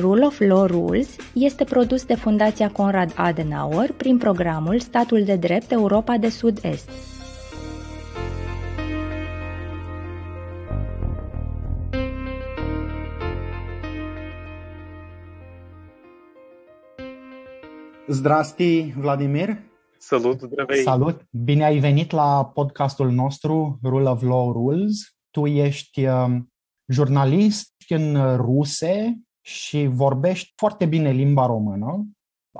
Rule of Law Rules este produs de Fundația Conrad Adenauer prin programul Statul de Drept Europa de Sud-Est. Zdrasti, Vladimir! Salut, zdravei! Salut! Bine ai venit la podcastul nostru Rule of Law Rules. Tu ești um, jurnalist în ruse și vorbești foarte bine limba română.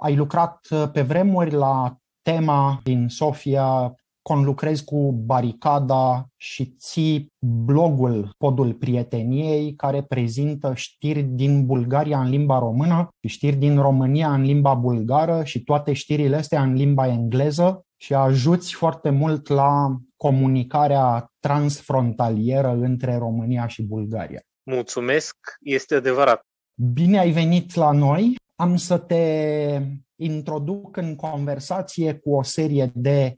Ai lucrat uh, pe vremuri la tema din Sofia, conlucrezi cu Baricada și ții blogul Podul Prieteniei, care prezintă știri din Bulgaria în limba română și știri din România în limba bulgară și toate știrile astea în limba engleză și ajuți foarte mult la comunicarea transfrontalieră între România și Bulgaria. Mulțumesc, este adevărat. Bine ai venit la noi! Am să te introduc în conversație cu o serie de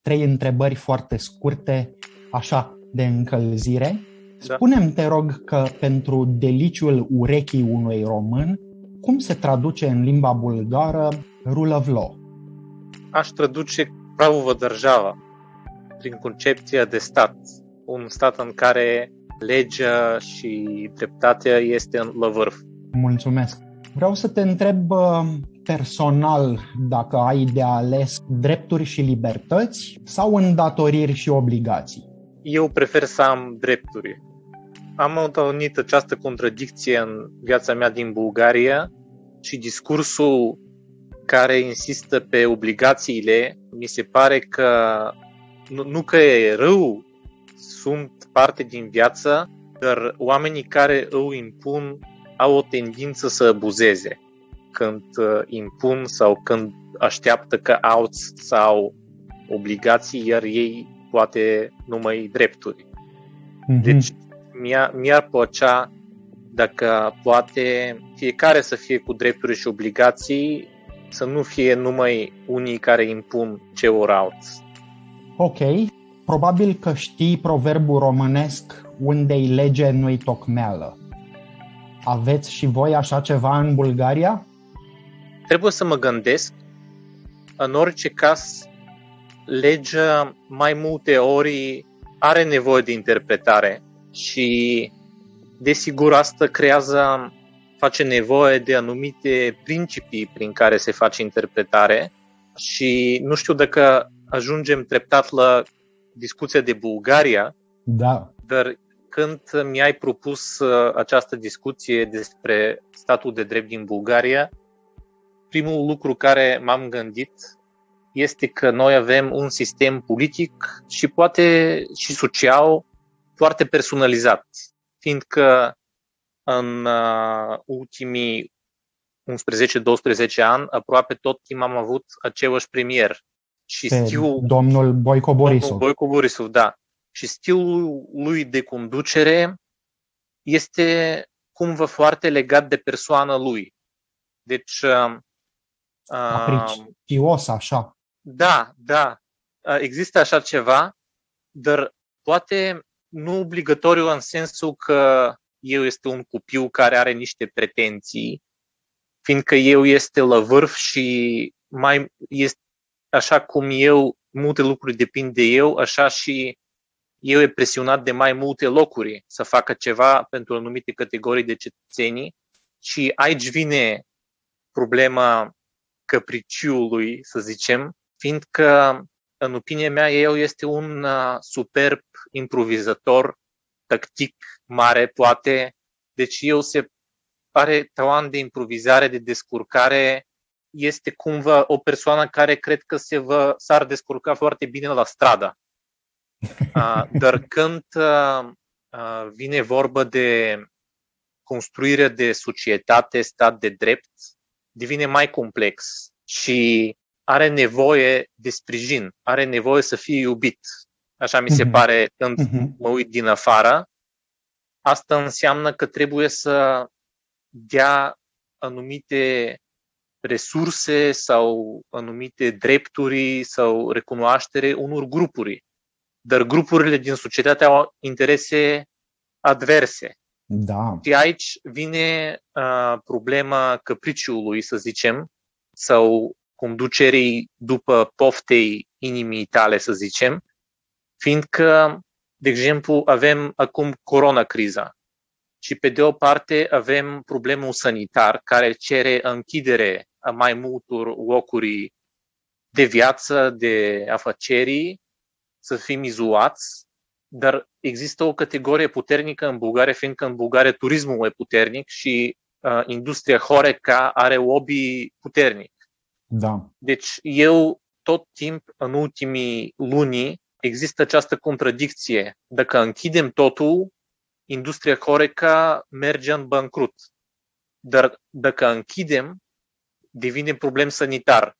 trei întrebări foarte scurte, așa, de încălzire. Da. Spune-mi, te rog, că pentru deliciul urechii unui român, cum se traduce în limba bulgară rule of law? Aș traduce pravova država prin concepția de stat. Un stat în care legea și dreptatea este la vârf. Mulțumesc. Vreau să te întreb uh, personal dacă ai de ales drepturi și libertăți sau îndatoriri și obligații. Eu prefer să am drepturi. Am întâlnit această contradicție în viața mea din Bulgaria și discursul care insistă pe obligațiile, mi se pare că nu, nu că e rău, sunt parte din viață, dar oamenii care îl impun au o tendință să abuzeze când uh, impun sau când așteaptă că au sau obligații, iar ei poate numai drepturi. Mm-hmm. Deci mi-a, mi-ar plăcea dacă poate fiecare să fie cu drepturi și obligații, să nu fie numai unii care impun ce ori alți. Ok. Probabil că știi proverbul românesc unde-i lege, nu-i tocmeală. Aveți și voi așa ceva în Bulgaria? Trebuie să mă gândesc. În orice caz, legea mai multe ori are nevoie de interpretare și desigur asta creează, face nevoie de anumite principii prin care se face interpretare și nu știu dacă ajungem treptat la discuția de Bulgaria, da. dar când mi-ai propus uh, această discuție despre statul de drept din Bulgaria, primul lucru care m-am gândit este că noi avem un sistem politic și poate și social foarte personalizat, fiindcă în uh, ultimii 11-12 ani, aproape tot timp am avut același premier. Și stiu, domnul Boico Borisov. Domnul Boico Borisov, da și stilul lui de conducere este cumva foarte legat de persoana lui. Deci. Uh, Aprecios, așa. Da, da. Există așa ceva, dar poate nu obligatoriu în sensul că eu este un copil care are niște pretenții, fiindcă eu este la vârf și mai este așa cum eu, multe lucruri depind de eu, așa și eu e presionat de mai multe locuri să facă ceva pentru anumite categorii de cetățenii și aici vine problema capriciului, să zicem, fiindcă, în opinia mea, el este un uh, superb improvizator, tactic mare, poate. Deci el se are talent de improvizare, de descurcare. Este cumva o persoană care cred că se va, s-ar descurca foarte bine la stradă. Dar când vine vorba de construirea de societate, stat de drept, devine mai complex și are nevoie de sprijin, are nevoie să fie iubit. Așa mi se mm-hmm. pare când mm-hmm. mă uit din afară. Asta înseamnă că trebuie să dea anumite resurse sau anumite drepturi sau recunoaștere unor grupuri. Dar grupurile din societate au interese adverse. Da. Și aici vine uh, problema capriciului, să zicem, sau conducerii după poftei inimii tale, să zicem, fiindcă, de exemplu, avem acum corona criza și pe de o parte avem problemul sanitar care cere închidere a mai multor locuri de viață, de afacerii, să fim izolați, dar există o categorie puternică în Bulgaria, fiindcă în Bulgaria turismul e puternic și uh, industria Horeca are lobby puternic. Da. Deci eu tot timp, în ultimii luni, există această contradicție. Dacă închidem totul, industria Horeca merge în bancrut. Dar dacă închidem, devine problem sanitar.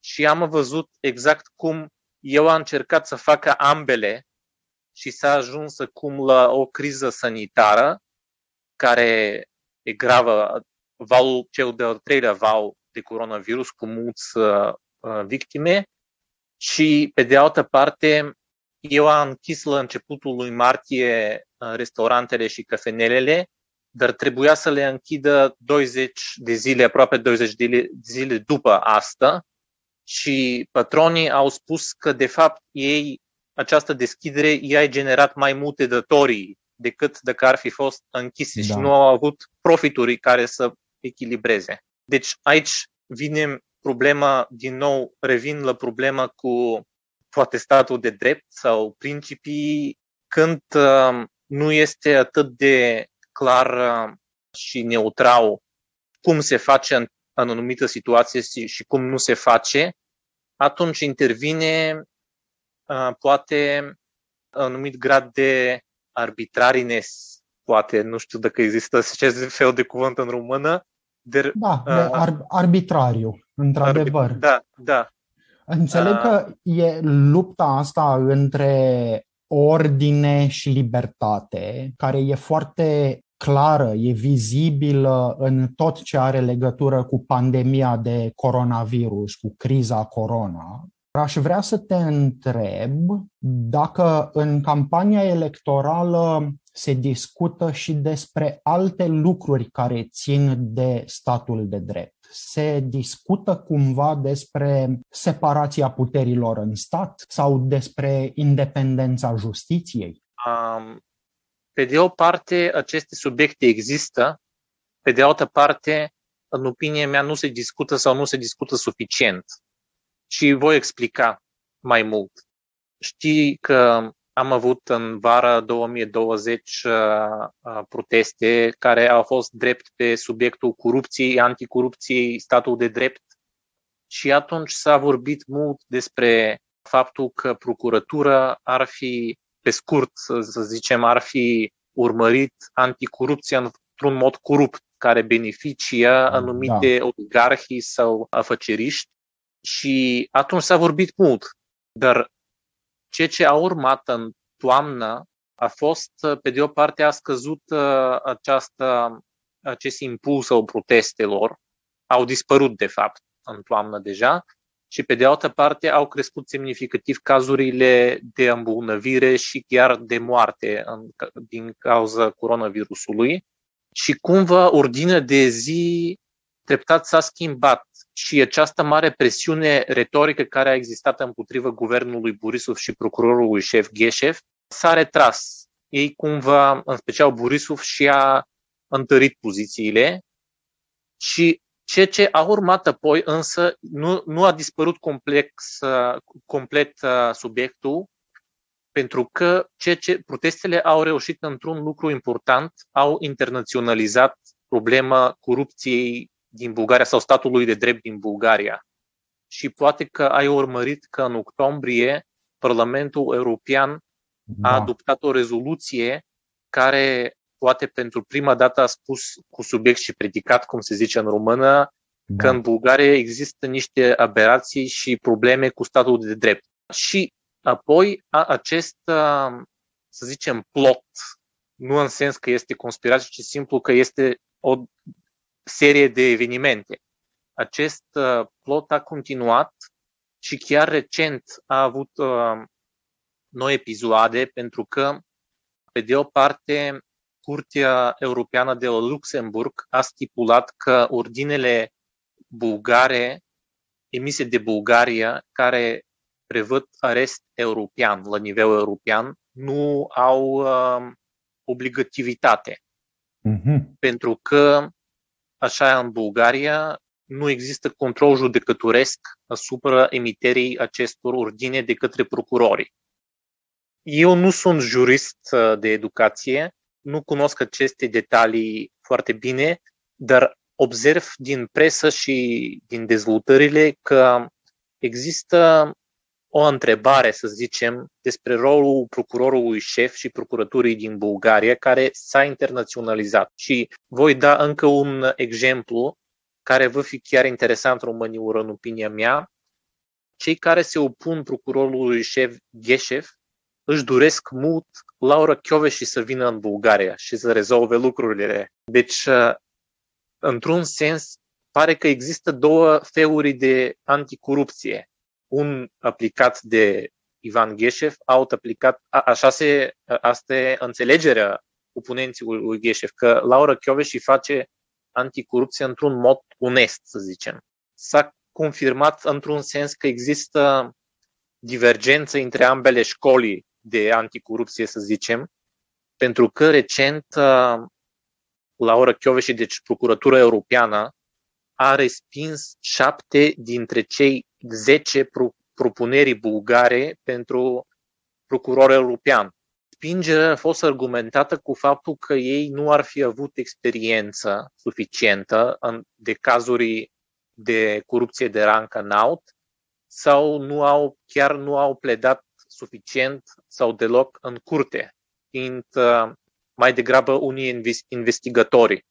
Și am văzut exact cum eu am încercat să facă ambele și s-a ajuns acum la o criză sanitară care e gravă, valul, cel de-al treilea val de coronavirus cu mulți uh, uh, victime și pe de altă parte eu am închis la începutul lui martie uh, restaurantele și cafenelele, dar trebuia să le închidă 20 de zile, aproape 20 de zile după asta și patronii au spus că de fapt ei această deschidere i-a generat mai multe datorii decât dacă ar fi fost închise da. și nu au avut profituri care să echilibreze. Deci aici vine problema, din nou revin la problema cu poate statul de drept sau principii când uh, nu este atât de clar uh, și neutral cum se face în, în anumită situație și cum nu se face, atunci intervine uh, poate un anumit grad de arbitrarines, poate, nu știu dacă există acest fel de cuvânt în română. De, da, uh, de ar- arbitrariu, într-adevăr. Arbit- da, da. Înțeleg uh, că e lupta asta între ordine și libertate, care e foarte clară, e vizibilă în tot ce are legătură cu pandemia de coronavirus, cu criza corona. Aș vrea să te întreb dacă în campania electorală se discută și despre alte lucruri care țin de statul de drept. Se discută cumva despre separația puterilor în stat sau despre independența justiției? Um, pe de o parte, aceste subiecte există, pe de altă parte, în opinia mea, nu se discută sau nu se discută suficient. Și voi explica mai mult. Știi că am avut în vara 2020 uh, uh, proteste care au fost drept pe subiectul corupției, anticorupției, statul de drept. Și atunci s-a vorbit mult despre faptul că procuratura ar fi, pe scurt să zicem, ar fi urmărit anticorupția într-un mod corupt, care beneficia da. anumite da. oligarhii sau afaceriști. Și atunci s-a vorbit mult. Dar ceea ce a urmat în toamnă a fost, pe de o parte, a scăzut uh, această, acest impuls al protestelor, au dispărut, de fapt, în toamnă deja, și pe de altă parte au crescut semnificativ cazurile de îmbolnăvire și chiar de moarte în, din cauza coronavirusului. Și cumva ordinea de zi treptat s-a schimbat și această mare presiune retorică care a existat împotriva guvernului Borisov și procurorului șef Gheșev s-a retras. Ei cumva, în special Borisov, și-a întărit pozițiile și ceea ce a urmat apoi însă nu, nu a dispărut complex, complet uh, subiectul, pentru că ceea ce protestele au reușit într-un lucru important, au internaționalizat problema corupției din Bulgaria sau statului de drept din Bulgaria. Și poate că ai urmărit că în octombrie Parlamentul European da. a adoptat o rezoluție care poate pentru prima dată a spus cu subiect și predicat, cum se zice în română, Da. Că în Bulgaria există niște aberații și probleme cu statul de drept. Și apoi acest, să zicem, plot, nu în sens că este conspirație, ci simplu că este o serie de evenimente. Acest plot a continuat și chiar recent a avut noi episoade pentru că, pe de o parte, Curtea Europeană de la Luxemburg a stipulat că ordinele bulgare emise de Bulgaria care prevăd arest european la nivel european nu au uh, obligativitate. Mm-hmm. Pentru că, așa în Bulgaria, nu există control judecătoresc asupra emiterii acestor ordine de către procurori. Eu nu sunt jurist uh, de educație, nu cunosc aceste detalii foarte bine, dar observ din presă și din dezvoltările că există o întrebare, să zicem, despre rolul procurorului șef și procuraturii din Bulgaria, care s-a internaționalizat. Și voi da încă un exemplu care va fi chiar interesant românilor în opinia mea. Cei care se opun procurorului șef Gheșev își doresc mult Laura și să vină în Bulgaria și să rezolve lucrurile. Deci, uh, într-un sens, pare că există două feluri de anticorupție. Un aplicat de Ivan Gheșev, alt aplicat, a, așa se, asta e înțelegerea oponenților lui Gheșev, că Laura și face anticorupție într-un mod onest, să zicem. S-a confirmat într-un sens că există divergență între ambele școli de anticorupție, să zicem, pentru că recent uh, Laura Chioveși, deci Procuratura Europeană, a respins șapte dintre cei zece pro- propuneri bulgare pentru procuror european. Spingerea a fost argumentată cu faptul că ei nu ar fi avut experiență suficientă în, de cazuri de corupție de rang înalt sau nu au, chiar nu au pledat suficient sau deloc în curte, fiind uh, mai degrabă unii investigatori.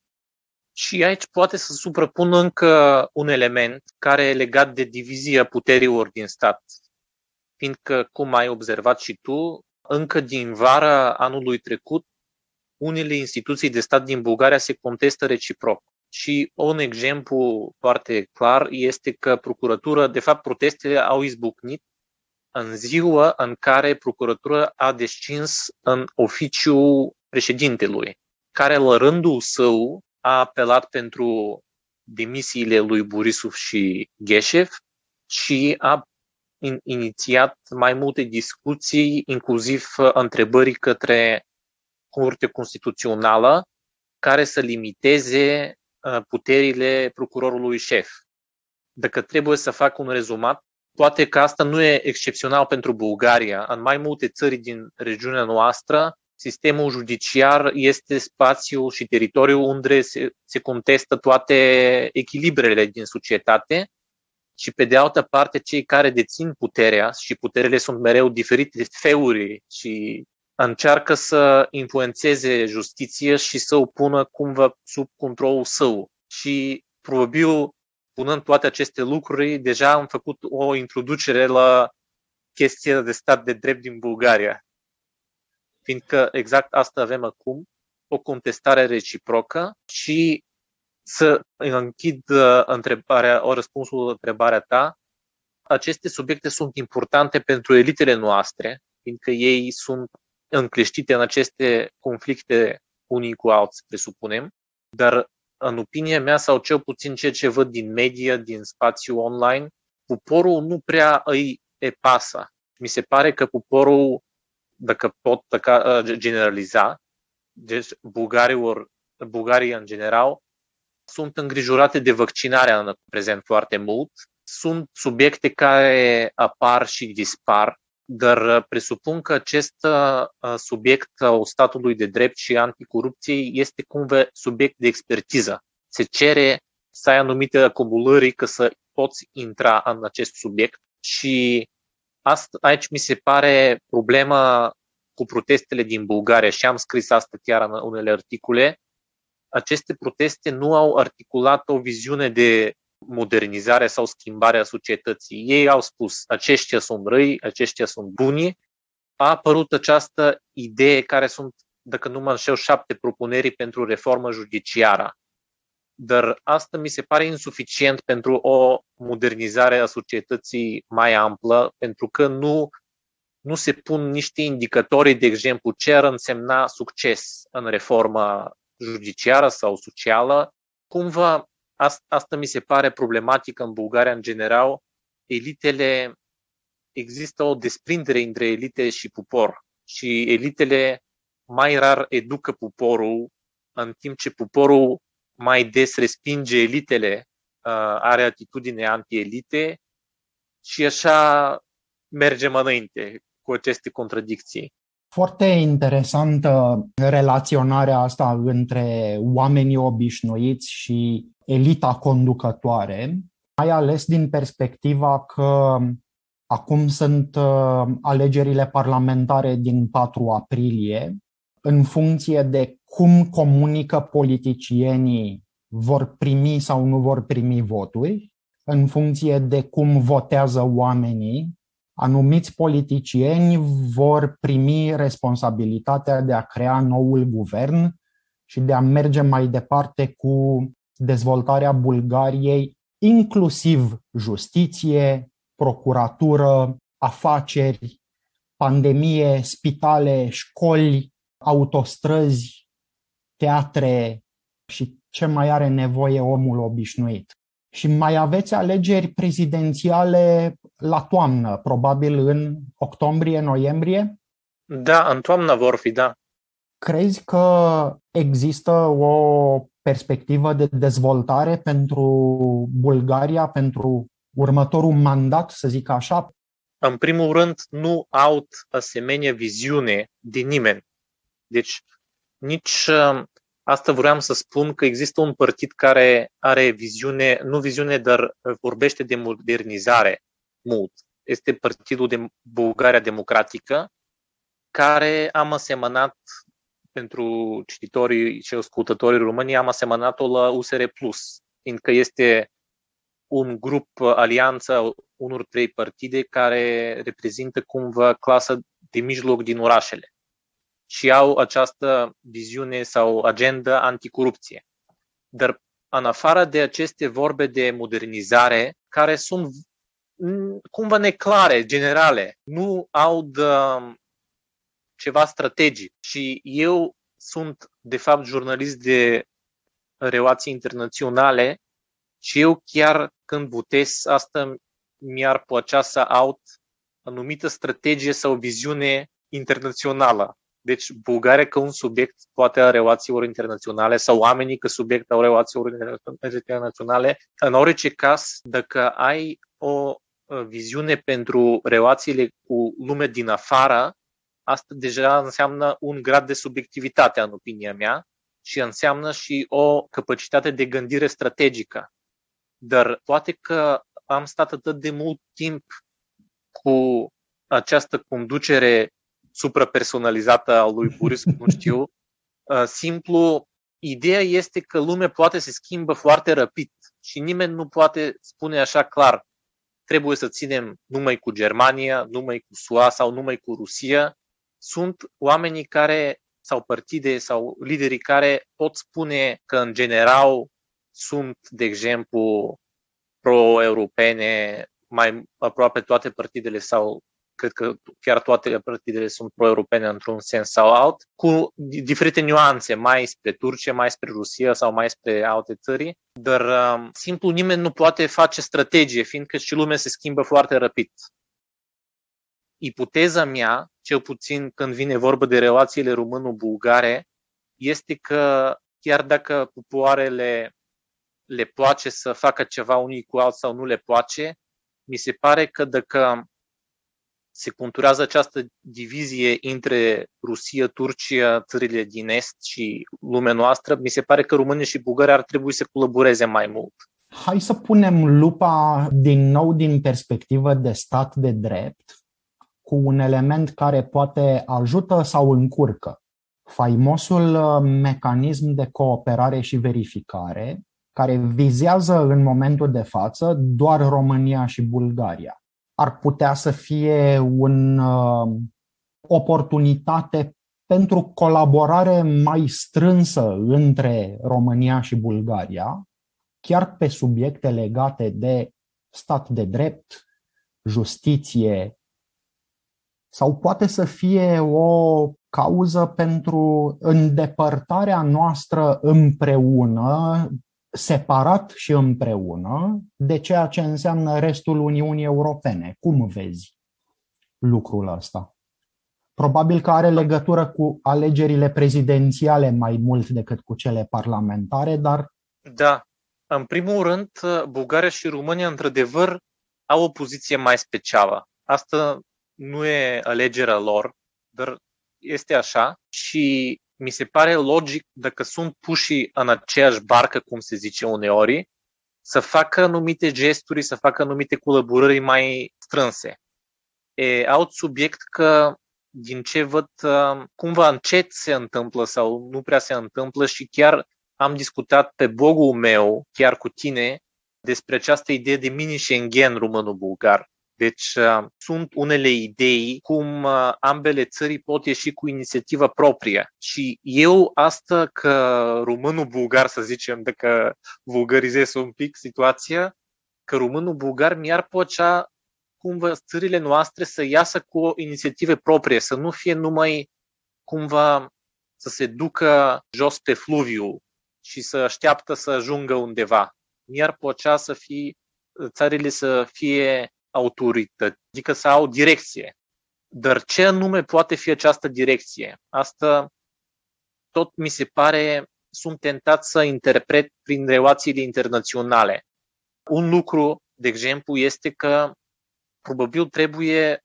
Și aici poate să suprapun încă un element care e legat de divizia puterilor din stat. Fiindcă, cum ai observat și tu, încă din vara anului trecut, unele instituții de stat din Bulgaria se contestă reciproc. Și un exemplu foarte clar este că procuratura, de fapt, protestele au izbucnit în ziua în care procuratura a descins în oficiu președintelui, care la rândul său a apelat pentru demisiile lui Borisov și Gheșev și a inițiat mai multe discuții, inclusiv întrebări către Curtea Constituțională, care să limiteze uh, puterile procurorului șef. Dacă trebuie să fac un rezumat, Poate că asta nu e excepțional pentru Bulgaria. În mai multe țări din regiunea noastră, sistemul judiciar este spațiul și teritoriul unde se, se contestă toate echilibrele din societate și pe de altă parte cei care dețin puterea și puterile sunt mereu diferite de feluri și încearcă să influențeze justiția și să o pună cumva sub controlul său. Și probabil spunând toate aceste lucruri, deja am făcut o introducere la chestia de stat de drept din Bulgaria. Fiindcă exact asta avem acum, o contestare reciprocă și să închid uh, întrebarea, o răspunsul la întrebarea ta, aceste subiecte sunt importante pentru elitele noastre, fiindcă ei sunt încleștite în aceste conflicte unii cu alții, presupunem, dar în opinia mea, sau cel puțin ceea ce văd din media, din spațiu online, poporul nu prea îi e pasă. Mi se pare că poporul, dacă pot dacă, generaliza, deci bulgarilor, bulgarii în general, sunt îngrijorate de vaccinarea în prezent foarte mult. Sunt subiecte care apar și dispar dar uh, presupun că acest uh, subiect al statului de drept și anticorupției este cumva subiect de expertiză. Se cere să ai anumite acumulări ca să poți intra în acest subiect și asta, aici mi se pare problema cu protestele din Bulgaria și am scris asta chiar în unele articole. Aceste proteste nu au articulat o viziune de modernizare sau schimbare a societății. Ei au spus, aceștia sunt răi, aceștia sunt buni. A apărut această idee care sunt, dacă nu mă înșel, șapte propuneri pentru reformă judiciară. Dar asta mi se pare insuficient pentru o modernizare a societății mai amplă, pentru că nu, nu se pun niște indicatori, de exemplu, ce ar însemna succes în reforma judiciară sau socială. Cumva asta mi se pare problematică în Bulgaria în general. Elitele, există o desprindere între elite și popor și elitele mai rar educă poporul, în timp ce poporul mai des respinge elitele, are atitudine anti-elite și așa mergem înainte cu aceste contradicții. Foarte interesantă relaționarea asta între oamenii obișnuiți și elita conducătoare, mai ales din perspectiva că acum sunt uh, alegerile parlamentare din 4 aprilie, în funcție de cum comunică politicienii vor primi sau nu vor primi voturi, în funcție de cum votează oamenii, anumiți politicieni vor primi responsabilitatea de a crea noul guvern și de a merge mai departe cu dezvoltarea Bulgariei, inclusiv justiție, procuratură, afaceri, pandemie, spitale, școli, autostrăzi, teatre și ce mai are nevoie omul obișnuit. Și mai aveți alegeri prezidențiale la toamnă, probabil în octombrie-noiembrie? Da, în toamnă vor fi, da. Crezi că există o perspectivă de dezvoltare pentru Bulgaria, pentru următorul mandat, să zic așa? În primul rând, nu au asemenea viziune de nimeni. Deci, nici uh, asta vreau să spun că există un partid care are viziune, nu viziune, dar vorbește de modernizare mult. Este Partidul de Bulgaria Democratică, care am asemănat pentru cititorii și ascultătorii români, am asemănat-o la USR+, fiindcă este un grup, alianță unor trei partide care reprezintă cumva clasa de mijloc din orașele și au această viziune sau agenda anticorupție. Dar în afară de aceste vorbe de modernizare, care sunt cumva neclare, generale, nu au de ceva strategic. Și eu sunt, de fapt, jurnalist de relații internaționale și eu chiar când votez, asta mi-ar plăcea să aud anumită strategie sau viziune internațională. Deci Bulgaria ca un subiect poate a relațiilor internaționale sau oamenii ca subiect au relațiilor internaționale. În orice caz, dacă ai o viziune pentru relațiile cu lumea din afară, asta deja înseamnă un grad de subiectivitate, în opinia mea, și înseamnă și o capacitate de gândire strategică. Dar poate că am stat atât de mult timp cu această conducere suprapersonalizată a lui Boris, nu știu, uh, simplu, ideea este că lumea poate se schimbă foarte rapid și nimeni nu poate spune așa clar trebuie să ținem numai cu Germania, numai cu SUA sau numai cu Rusia. Sunt oamenii care sau partide sau liderii care pot spune că în general sunt, de exemplu, pro-europene, mai aproape toate partidele sau cred că chiar toate partidele sunt pro-europene într-un sens sau alt, cu diferite nuanțe, mai spre Turcia, mai spre Rusia sau mai spre alte țări, dar um, simplu nimeni nu poate face strategie, fiindcă și lumea se schimbă foarte rapid. Ipoteza mea, cel puțin când vine vorba de relațiile româno-bulgare, este că chiar dacă popoarele le place să facă ceva unii cu alții sau nu le place, mi se pare că dacă se conturează această divizie între Rusia, Turcia, țările din Est și lumea noastră, mi se pare că România și Bulgaria ar trebui să colaboreze mai mult. Hai să punem lupa din nou din perspectivă de stat de drept cu un element care poate ajută sau încurcă. Faimosul uh, mecanism de cooperare și verificare, care vizează în momentul de față doar România și Bulgaria. Ar putea să fie un uh, oportunitate pentru colaborare mai strânsă între România și Bulgaria, chiar pe subiecte legate de stat de drept, justiție, sau poate să fie o cauză pentru îndepărtarea noastră împreună, separat și împreună, de ceea ce înseamnă restul Uniunii Europene. Cum vezi lucrul ăsta? Probabil că are legătură cu alegerile prezidențiale mai mult decât cu cele parlamentare, dar. Da. În primul rând, Bulgaria și România, într-adevăr, au o poziție mai specială. Asta nu e alegerea lor, dar este așa și mi se pare logic dacă sunt puși în aceeași barcă, cum se zice uneori, să facă anumite gesturi, să facă anumite colaborări mai strânse. E alt subiect că din ce văd, uh, cumva încet se întâmplă sau nu prea se întâmplă și chiar am discutat pe blogul meu, chiar cu tine, despre această idee de mini-Schengen româno-bulgar. Deci uh, sunt unele idei cum uh, ambele țări pot ieși cu inițiativă proprie. Și eu asta că românul bulgar, să zicem, dacă vulgarizez un pic situația, că românul bulgar mi-ar plăcea cumva țările noastre să iasă cu o inițiativă proprie, să nu fie numai cumva să se ducă jos pe fluviu și să așteaptă să ajungă undeva. Mi-ar plăcea să fie țările să fie autorități, adică să au direcție. Dar ce anume poate fi această direcție? Asta tot mi se pare, sunt tentat să interpret prin relațiile internaționale. Un lucru, de exemplu, este că probabil trebuie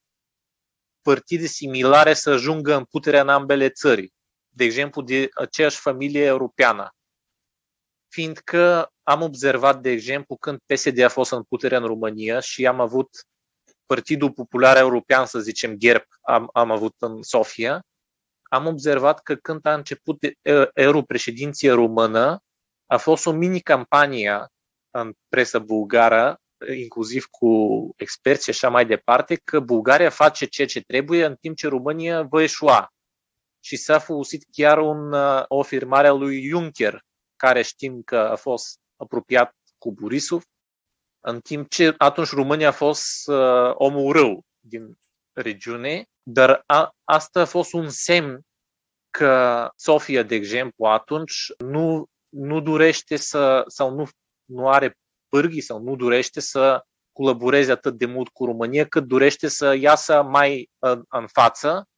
partide similare să ajungă în puterea în ambele țări, de exemplu de aceeași familie europeană. Fiindcă am observat, de exemplu, când PSD a fost în putere în România și am avut Partidul Popular European, să zicem, GERB, am, am avut în Sofia, am observat că când a început europreședinția română, a fost o mini-campanie în presă bulgară inclusiv cu experți și așa mai departe, că Bulgaria face ceea ce trebuie în timp ce România va eșua. Și s-a folosit chiar un, o afirmare a lui Juncker, care știm că a fost apropiat cu Borisov, în timp ce atunci România a fost uh, omul rău din regiune, dar a, asta a fost un semn că Sofia, de exemplu, atunci nu, nu dorește să, sau nu, nu are pârghii sau nu dorește să colaboreze atât de mult cu România, cât dorește să iasă mai în, în față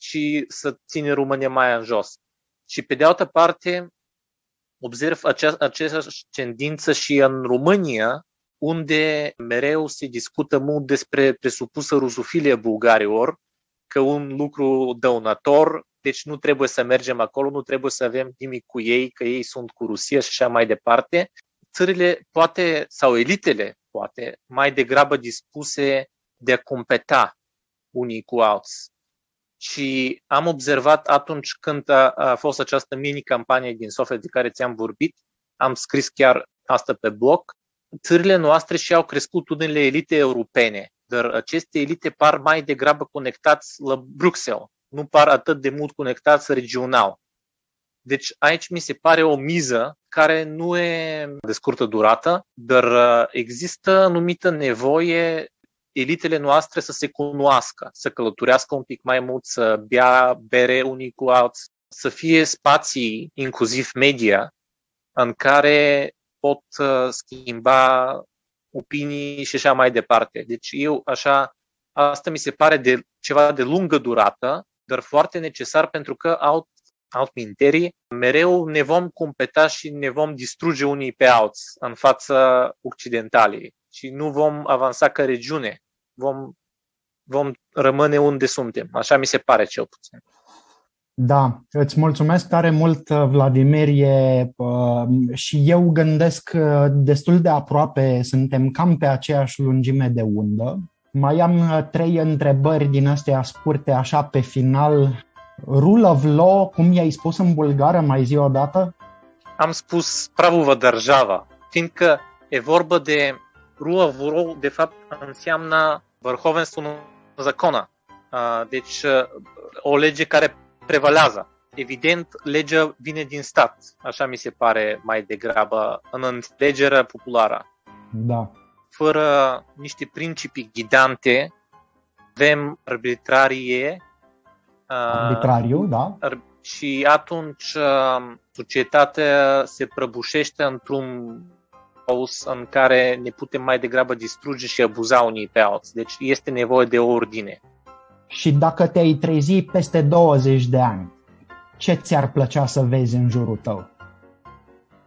și să ține România mai în jos. Și pe de altă parte, observ acea, aceeași tendință și în România, unde mereu se discută mult despre presupusă rusofilie bulgarilor, că un lucru dăunător, deci nu trebuie să mergem acolo, nu trebuie să avem nimic cu ei, că ei sunt cu Rusia și așa mai departe țările poate, sau elitele poate, mai degrabă dispuse de a competa unii cu alții. Și am observat atunci când a, a fost această mini-campanie din Sofia de care ți-am vorbit, am scris chiar asta pe blog, țările noastre și-au crescut unele elite europene, dar aceste elite par mai degrabă conectați la Bruxelles, nu par atât de mult conectați regional. Deci aici mi se pare o miză care nu e de scurtă durată, dar uh, există anumită nevoie elitele noastre să se cunoască, să călătorească un pic mai mult, să bea bere unii cu alții, să fie spații, inclusiv media, în care pot uh, schimba opinii și așa mai departe. Deci eu așa, asta mi se pare de ceva de lungă durată, dar foarte necesar pentru că au altminterii, mereu ne vom competa și ne vom distruge unii pe alții în fața occidentalii și nu vom avansa ca regiune. Vom, vom rămâne unde suntem. Așa mi se pare cel puțin. Da, îți mulțumesc tare mult, Vladimir. E, uh, și eu gândesc uh, destul de aproape, suntem cam pe aceeași lungime de undă. Mai am uh, trei întrebări din astea scurte, așa pe final, Rule of law, cum i-ai spus în bulgară, mai zi o dată? Am spus pravova država. fiindcă e vorba de rule of law, de fapt înseamnă vărhovensul zakona. Deci o lege care prevalează. Evident, legea vine din stat, așa mi se pare mai degrabă, în înțelegerea populară. Da. Fără niște principii ghidante, avem arbitrarie. Arbitrariu, da. Și atunci societatea se prăbușește într-un haos în care ne putem mai degrabă distruge și abuza unii pe alții. Deci este nevoie de ordine. Și dacă te-ai trezi peste 20 de ani, ce ți-ar plăcea să vezi în jurul tău?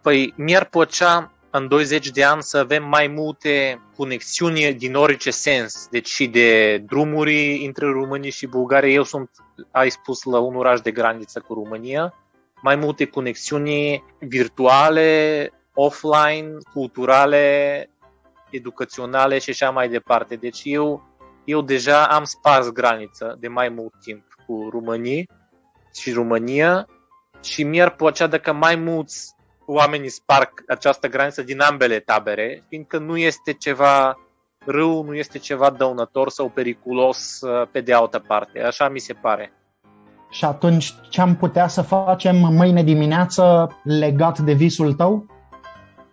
Păi mi-ar plăcea în 20 de ani să avem mai multe conexiuni din orice sens, deci și de drumuri între România și Bulgaria. Eu sunt, ai spus, la un oraș de graniță cu România, mai multe conexiuni virtuale, offline, culturale, educaționale și așa mai departe. Deci eu, eu deja am spars graniță de mai mult timp cu România și România și mi-ar plăcea dacă mai mulți oamenii sparg această graniță din ambele tabere, fiindcă nu este ceva rău, nu este ceva dăunător sau periculos uh, pe de altă parte. Așa mi se pare. Și atunci ce am putea să facem mâine dimineață legat de visul tău?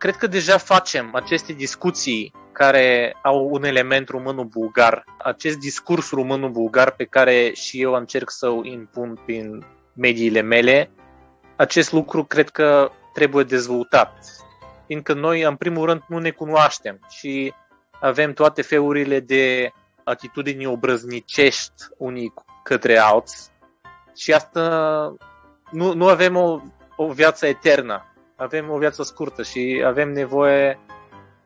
Cred că deja facem aceste discuții care au un element român-bulgar. Acest discurs român-bulgar pe care și eu încerc să-l impun prin mediile mele, acest lucru cred că trebuie dezvoltat. Fiindcă noi, în primul rând, nu ne cunoaștem și avem toate felurile de atitudini obrăznicești unii către alții și asta nu, nu avem o, o viață eternă, avem o viață scurtă și avem nevoie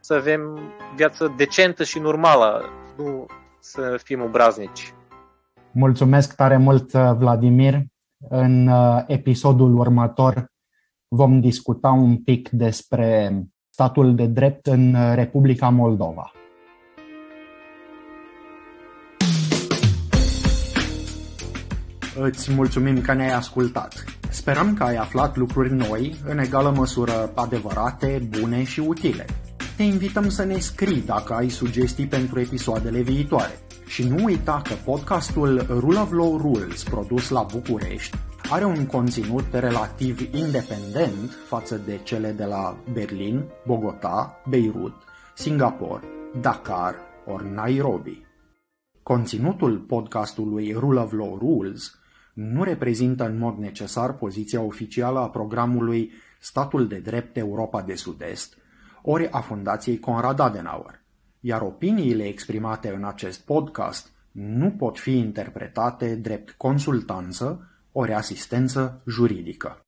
să avem viață decentă și normală, nu să fim obraznici. Mulțumesc tare mult, Vladimir. În uh, episodul următor vom discuta un pic despre statul de drept în Republica Moldova. Îți mulțumim că ne-ai ascultat. Sperăm că ai aflat lucruri noi, în egală măsură adevărate, bune și utile. Te invităm să ne scrii dacă ai sugestii pentru episoadele viitoare. Și nu uita că podcastul Rule of Law Rules, produs la București, are un conținut relativ independent față de cele de la Berlin, Bogota, Beirut, Singapore, Dakar ori Nairobi. Conținutul podcastului Rule of Law Rules nu reprezintă în mod necesar poziția oficială a programului Statul de Drept Europa de Sud-Est, ori a Fundației Conrad Adenauer, iar opiniile exprimate în acest podcast nu pot fi interpretate drept consultanță ori asistență juridică.